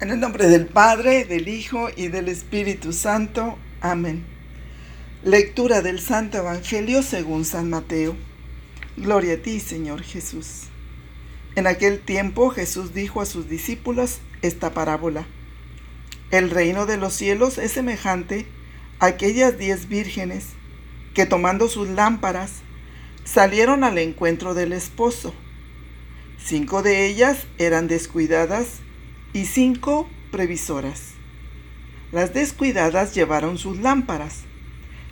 En el nombre del Padre, del Hijo y del Espíritu Santo. Amén. Lectura del Santo Evangelio según San Mateo. Gloria a ti, Señor Jesús. En aquel tiempo Jesús dijo a sus discípulos esta parábola. El reino de los cielos es semejante a aquellas diez vírgenes que tomando sus lámparas salieron al encuentro del esposo. Cinco de ellas eran descuidadas y cinco previsoras. Las descuidadas llevaron sus lámparas,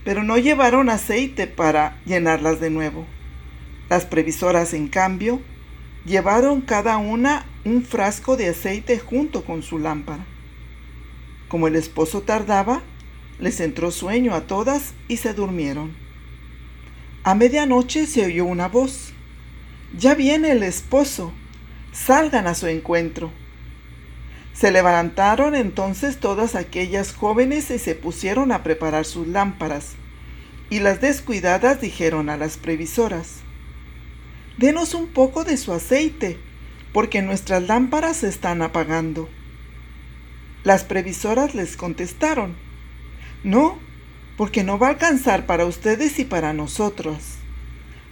pero no llevaron aceite para llenarlas de nuevo. Las previsoras, en cambio, llevaron cada una un frasco de aceite junto con su lámpara. Como el esposo tardaba, les entró sueño a todas y se durmieron. A medianoche se oyó una voz. Ya viene el esposo, salgan a su encuentro. Se levantaron entonces todas aquellas jóvenes y se pusieron a preparar sus lámparas. Y las descuidadas dijeron a las previsoras, Denos un poco de su aceite, porque nuestras lámparas se están apagando. Las previsoras les contestaron, No, porque no va a alcanzar para ustedes y para nosotros.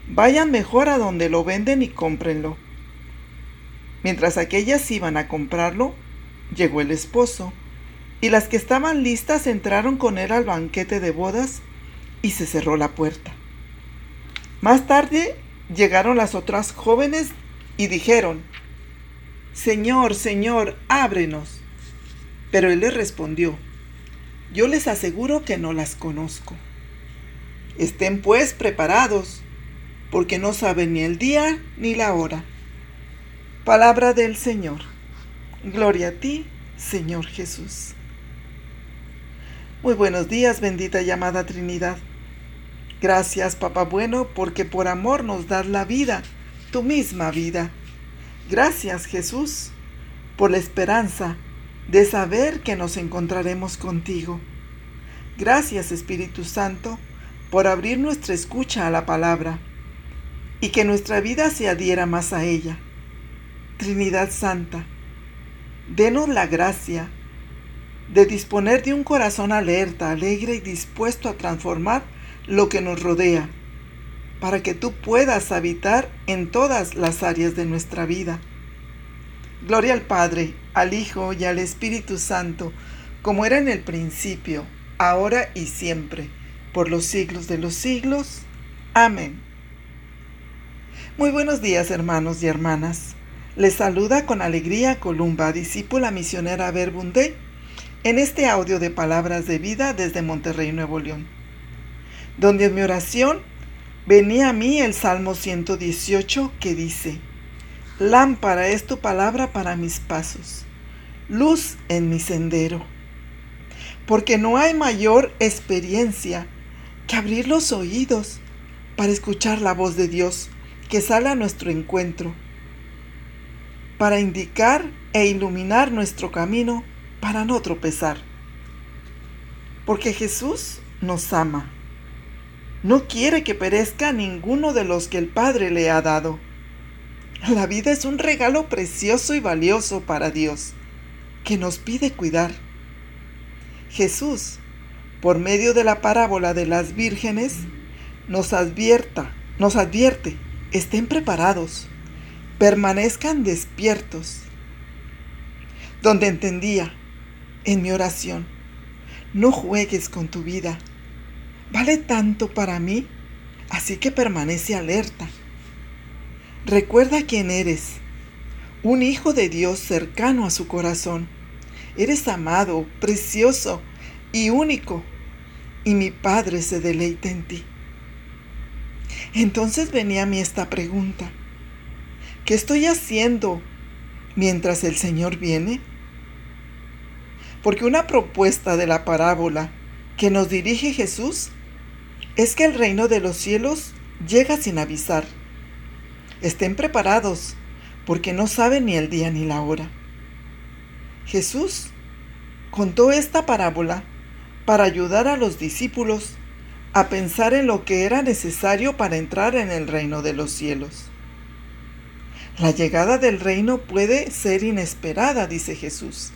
Vayan mejor a donde lo venden y cómprenlo. Mientras aquellas iban a comprarlo, llegó el esposo, y las que estaban listas entraron con él al banquete de bodas y se cerró la puerta. Más tarde llegaron las otras jóvenes y dijeron, Señor, Señor, ábrenos. Pero él les respondió, Yo les aseguro que no las conozco. Estén pues preparados, porque no saben ni el día ni la hora. Palabra del Señor. Gloria a ti, Señor Jesús. Muy buenos días, bendita llamada Trinidad. Gracias, Papá Bueno, porque por amor nos das la vida, tu misma vida. Gracias, Jesús, por la esperanza de saber que nos encontraremos contigo. Gracias, Espíritu Santo, por abrir nuestra escucha a la palabra y que nuestra vida se adhiera más a ella. Trinidad Santa, denos la gracia de disponer de un corazón alerta, alegre y dispuesto a transformar lo que nos rodea, para que tú puedas habitar en todas las áreas de nuestra vida. Gloria al Padre, al Hijo y al Espíritu Santo, como era en el principio, ahora y siempre, por los siglos de los siglos. Amén. Muy buenos días hermanos y hermanas. Les saluda con alegría Columba, discípula misionera Verbunde, en este audio de palabras de vida desde Monterrey, Nuevo León, donde en mi oración venía a mí el Salmo 118 que dice, Lámpara es tu palabra para mis pasos, luz en mi sendero. Porque no hay mayor experiencia que abrir los oídos para escuchar la voz de Dios que sale a nuestro encuentro para indicar e iluminar nuestro camino para no tropezar. Porque Jesús nos ama. No quiere que perezca ninguno de los que el Padre le ha dado. La vida es un regalo precioso y valioso para Dios, que nos pide cuidar. Jesús, por medio de la parábola de las vírgenes, nos advierta, nos advierte, estén preparados permanezcan despiertos. Donde entendía, en mi oración, no juegues con tu vida. Vale tanto para mí, así que permanece alerta. Recuerda quién eres, un hijo de Dios cercano a su corazón. Eres amado, precioso y único, y mi Padre se deleita en ti. Entonces venía a mí esta pregunta. ¿Qué estoy haciendo mientras el Señor viene? Porque una propuesta de la parábola que nos dirige Jesús es que el reino de los cielos llega sin avisar. Estén preparados, porque no saben ni el día ni la hora. Jesús contó esta parábola para ayudar a los discípulos a pensar en lo que era necesario para entrar en el reino de los cielos. La llegada del reino puede ser inesperada, dice Jesús.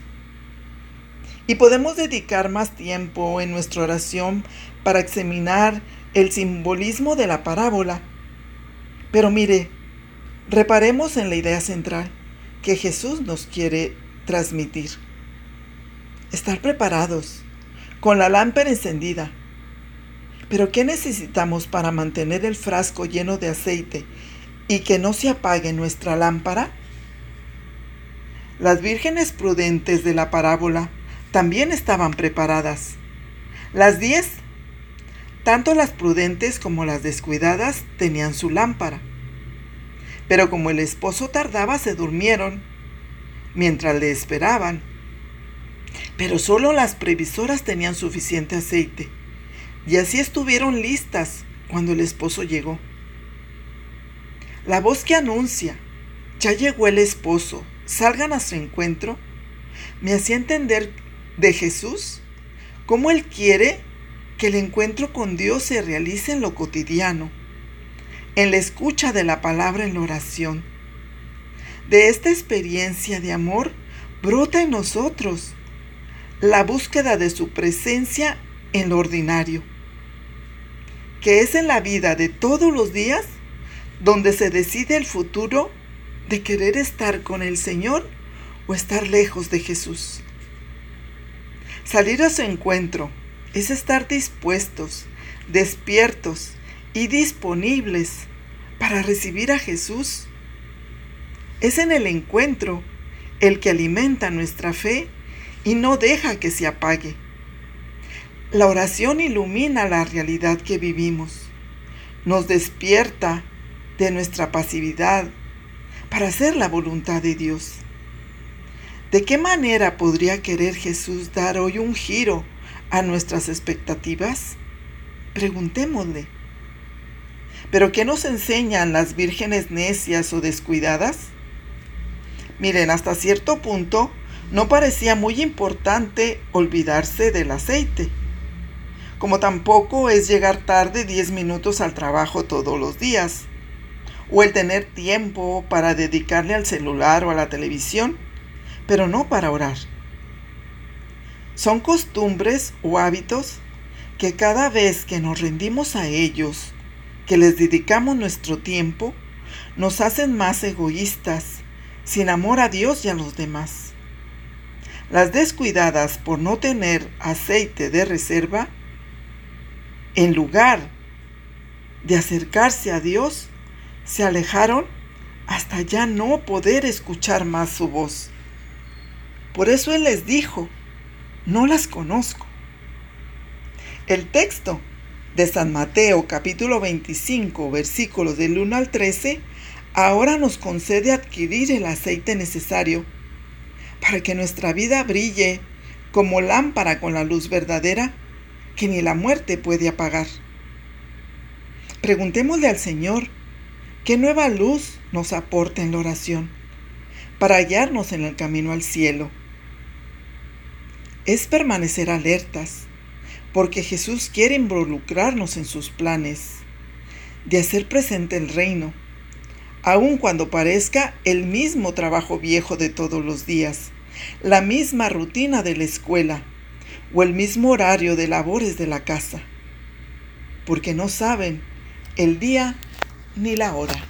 Y podemos dedicar más tiempo en nuestra oración para examinar el simbolismo de la parábola. Pero mire, reparemos en la idea central que Jesús nos quiere transmitir. Estar preparados, con la lámpara encendida. Pero ¿qué necesitamos para mantener el frasco lleno de aceite y que no se apague nuestra lámpara? Las vírgenes prudentes de la parábola también estaban preparadas. Las diez, tanto las prudentes como las descuidadas, tenían su lámpara. Pero como el esposo tardaba, se durmieron mientras le esperaban. Pero solo las previsoras tenían suficiente aceite, y así estuvieron listas cuando el esposo llegó. La voz que anuncia, ya llegó el esposo, salgan a su encuentro, me hacía entender de Jesús cómo Él quiere que el encuentro con Dios se realice en lo cotidiano, en la escucha de la palabra en la oración. De esta experiencia de amor brota en nosotros la búsqueda de su presencia en lo ordinario, que es en la vida de todos los días donde se decide el futuro de querer estar con el Señor o estar lejos de Jesús. Salir a su encuentro es estar dispuestos, despiertos y disponibles para recibir a Jesús. Es en el encuentro el que alimenta nuestra fe y no deja que se apague. La oración ilumina la realidad que vivimos, nos despierta de nuestra pasividad para hacer la voluntad de Dios. ¿De qué manera podría querer Jesús dar hoy un giro a nuestras expectativas? Preguntémosle. ¿Pero qué nos enseñan las vírgenes necias o descuidadas? Miren, hasta cierto punto no parecía muy importante olvidarse del aceite, como tampoco es llegar tarde 10 minutos al trabajo todos los días o el tener tiempo para dedicarle al celular o a la televisión, pero no para orar. Son costumbres o hábitos que cada vez que nos rendimos a ellos, que les dedicamos nuestro tiempo, nos hacen más egoístas, sin amor a Dios y a los demás. Las descuidadas por no tener aceite de reserva, en lugar de acercarse a Dios, se alejaron hasta ya no poder escuchar más su voz. Por eso Él les dijo, no las conozco. El texto de San Mateo capítulo 25 versículos del 1 al 13 ahora nos concede adquirir el aceite necesario para que nuestra vida brille como lámpara con la luz verdadera que ni la muerte puede apagar. Preguntémosle al Señor ¿Qué nueva luz nos aporta en la oración para guiarnos en el camino al cielo? Es permanecer alertas, porque Jesús quiere involucrarnos en sus planes de hacer presente el reino, aun cuando parezca el mismo trabajo viejo de todos los días, la misma rutina de la escuela o el mismo horario de labores de la casa, porque no saben el día ni la hora.